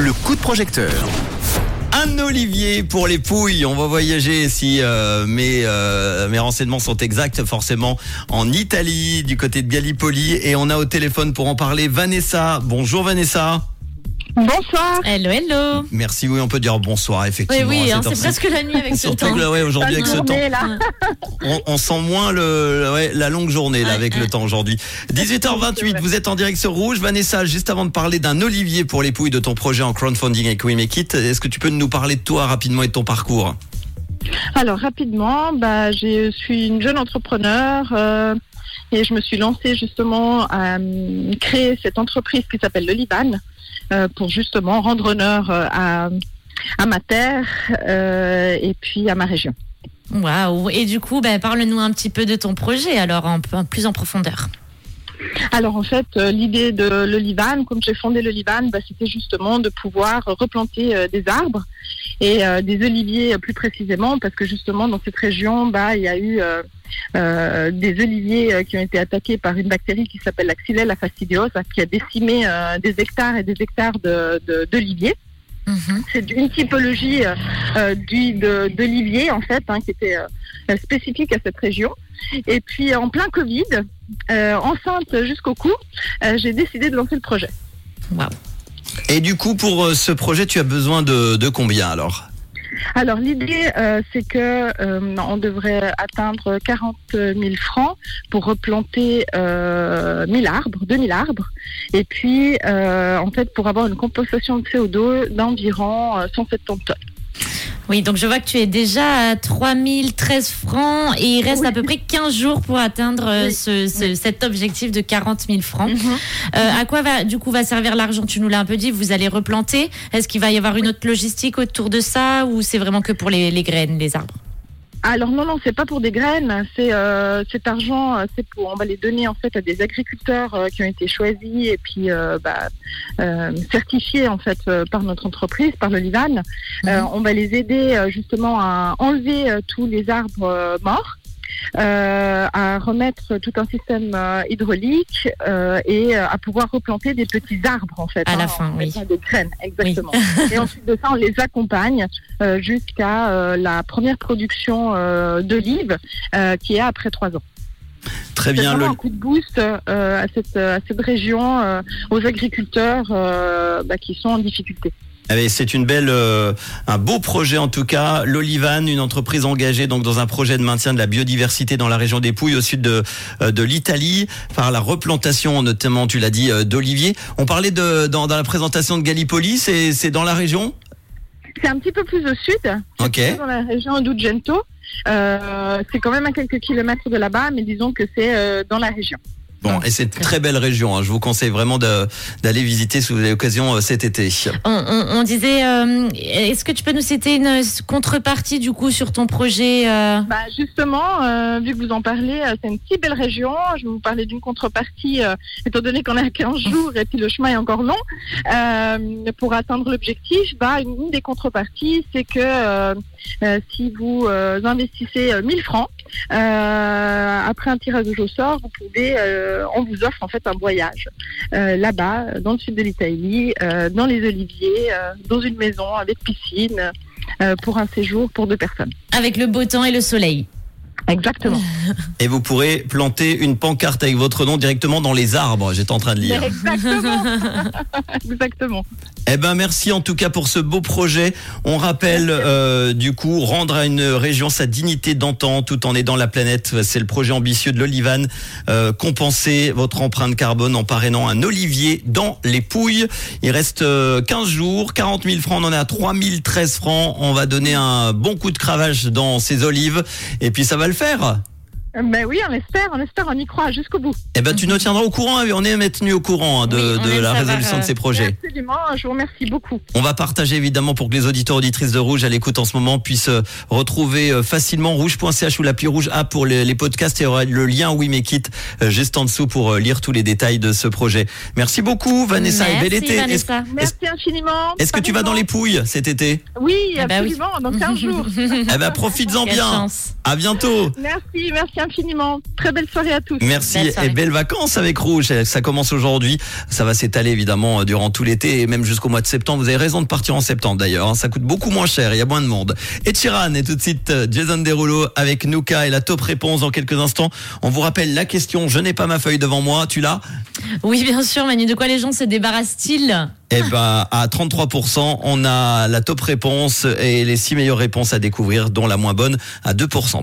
Le coup de projecteur. Un olivier pour les pouilles. On va voyager si euh, mes, euh, mes renseignements sont exacts, forcément en Italie, du côté de Gallipoli. Et on a au téléphone pour en parler Vanessa. Bonjour Vanessa. Bonsoir. Hello, hello. Merci, oui, on peut dire bonsoir, effectivement. oui, hein, c'est presque la nuit avec ce Surtout temps. là, ouais, aujourd'hui avec ce temps. On, on sent moins le, ouais, la longue journée là, Ouais, avec le temps aujourd'hui. 18h28, vous êtes en direct sur Rouge. Vanessa, juste avant de parler d'un olivier pour les pouilles de ton projet en crowdfunding avec We Make It, est-ce que tu peux nous parler de toi rapidement et de ton parcours? Alors rapidement, bah, je suis une jeune entrepreneur euh, et je me suis lancée justement à euh, créer cette entreprise qui s'appelle le Liban pour justement rendre honneur euh, à, à ma terre euh, et puis à ma région. Waouh. Et du coup, bah, parle-nous un petit peu de ton projet, alors, en, en plus en profondeur. Alors en fait, euh, l'idée de le Liban, comme j'ai fondé le Liban, bah, c'était justement de pouvoir replanter euh, des arbres et euh, des oliviers euh, plus précisément, parce que justement dans cette région, bah, il y a eu euh, des oliviers euh, qui ont été attaqués par une bactérie qui s'appelle la Xylella fastidiosa, qui a décimé euh, des hectares et des hectares de- de- d'oliviers. Mhm. C'est une typologie du- de, en fait, hein, qui était spécifique à cette région. Et puis en plein Covid, enceinte jusqu'au cou, j'ai décidé de lancer le projet. Waouh. Et du coup, pour euh, ce projet, tu as besoin de, de combien alors? Alors l'idée, euh, c'est que euh, on devrait atteindre 40 000 francs pour replanter euh, 1000 arbres, 2000 arbres, et puis en fait pour avoir une compensation de CO2 d'environ euh, 170 tonnes. Oui, donc je vois que tu es déjà à 3013 francs et il reste Oui. à peu près 15 jours pour atteindre euh, Oui. ce, ce- cet objectif de 40 000 francs. Mhm. Euh, à quoi va, du coup, va servir l'argent? Tu nous l'as un peu dit, vous allez replanter. Est-ce qu'il va y avoir une autre logistique autour de ça ou c'est vraiment que pour les, les graines, les arbres? Alors non, non, c'est pas pour des graines. C'est euh, cet argent, euh, c'est pour on va les donner en fait à des agriculteurs euh, qui ont été choisis et puis euh, bah, euh, certifiés en fait euh, par notre entreprise, par le Livan. Euh, on va les aider justement à enlever euh, tous les arbres euh, morts. Euh, à remettre tout un système euh, hydraulique euh, et euh, à pouvoir replanter des petits arbres en fait. À la hein, fin, en oui. Des graines, exactement. et ensuite de ça, on les accompagne euh, jusqu'à euh, la première production euh, d'olives euh, qui est après trois ans. Très bien. Le, un coup de boost euh, à, cette, à cette région, euh, aux agriculteurs euh, bah, qui sont en difficulté. C'est une belle, euh, un beau projet en tout cas. L'Olivan, une entreprise engagée donc dans un projet de maintien de la biodiversité dans la région des Pouilles, au sud de, euh, de l'Italie, par la replantation notamment, tu l'as dit, euh, d'oliviers. On parlait de dans, dans la présentation de Gallipoli, c'est c'est dans la région? C'est un petit peu plus au sud, Ok. dans la région d'Ugento. Euh, c'est quand même à quelques kilomètres de là-bas, mais disons que c'est euh, dans la région. Bon, et c'est une très belle région. hein. Je vous conseille vraiment d'aller visiter si vous avez l'occasion euh, cet été. on, on- on disait, euh, est-ce que tu peux nous citer une contrepartie du coup sur ton projet euh, Bah justement, euh, vu que vous en parlez, euh, c'est une si belle région. Je vais vous parler d'une contrepartie, euh, étant donné qu'on est à 15 jours et puis le chemin est encore long. Euh, pour atteindre l'objectif, bah, une, une des contreparties, c'est que euh, euh, si vous euh, investissez euh, 1000 francs, euh, après un tirage au sort, vous pouvez, euh, on vous offre en fait un voyage euh, là-bas, dans le sud de l'Italie, euh, dans les oliviers, euh, dans une maison avec piscine, euh, pour un séjour pour deux personnes. avec le beau temps et le soleil Exactement. Et vous pourrez planter une pancarte avec votre nom directement dans les arbres. J'étais en train de lire. Exactement. Exactement. Eh ben merci en tout cas pour ce beau projet. On rappelle euh, du coup rendre à une région sa dignité d'antan tout en aidant la planète. C'est le projet ambitieux de l'Olivan. Euh, compenser votre empreinte carbone en parrainant un olivier dans les Pouilles. Il reste euh, 15 jours, 40 000 francs. On en est à 3 013 francs. On va donner un bon coup de cravache dans ces olives et puis ça va le faire. Ben oui, on espère, on espère, on y croit jusqu'au bout. Eh ben tu nous tiendras au courant. hein, On est maintenu au courant hein, de, Oui, la résolution de euh, ces projets. Absolument, je vous remercie beaucoup. On va partager évidemment pour que les auditeurs auditrices de Rouge à l'écoute en ce moment puissent euh, retrouver euh, facilement rouge.ch ou l'appli Rouge A pour les, les podcasts et il y aura le lien We Make It euh, juste en dessous pour euh, lire tous les détails de ce projet. Merci beaucoup Vanessa et bel Merci, été. Est-ce Vanessa. Merci infiniment. est-ce que tu vas dans les pouilles cet été? Oui, Ah bah oui. absolument, dans 15 jours. Eh ben profites-en bien. chance. À bientôt. Merci, merci Merci infiniment. Très belle soirée à tous. Merci Belle et belles vacances avec Rouge. Ça commence aujourd'hui. Ça va s'étaler évidemment durant tout l'été et même jusqu'au mois de septembre. Vous avez raison de partir en septembre d'ailleurs. hein. Ça coûte beaucoup moins cher. Il y a moins de monde. Et Chiran et tout de suite euh, Jason Derulo avec Nuka et la top réponse dans quelques instants. On vous rappelle la question. Je n'ai pas ma feuille devant moi. Tu l'as? Oui, bien sûr, Manu. De quoi les gens se débarrassent-ils? Eh ben, à 33%, on a la top réponse et les six meilleures réponses à découvrir, dont la moins bonne à 2%.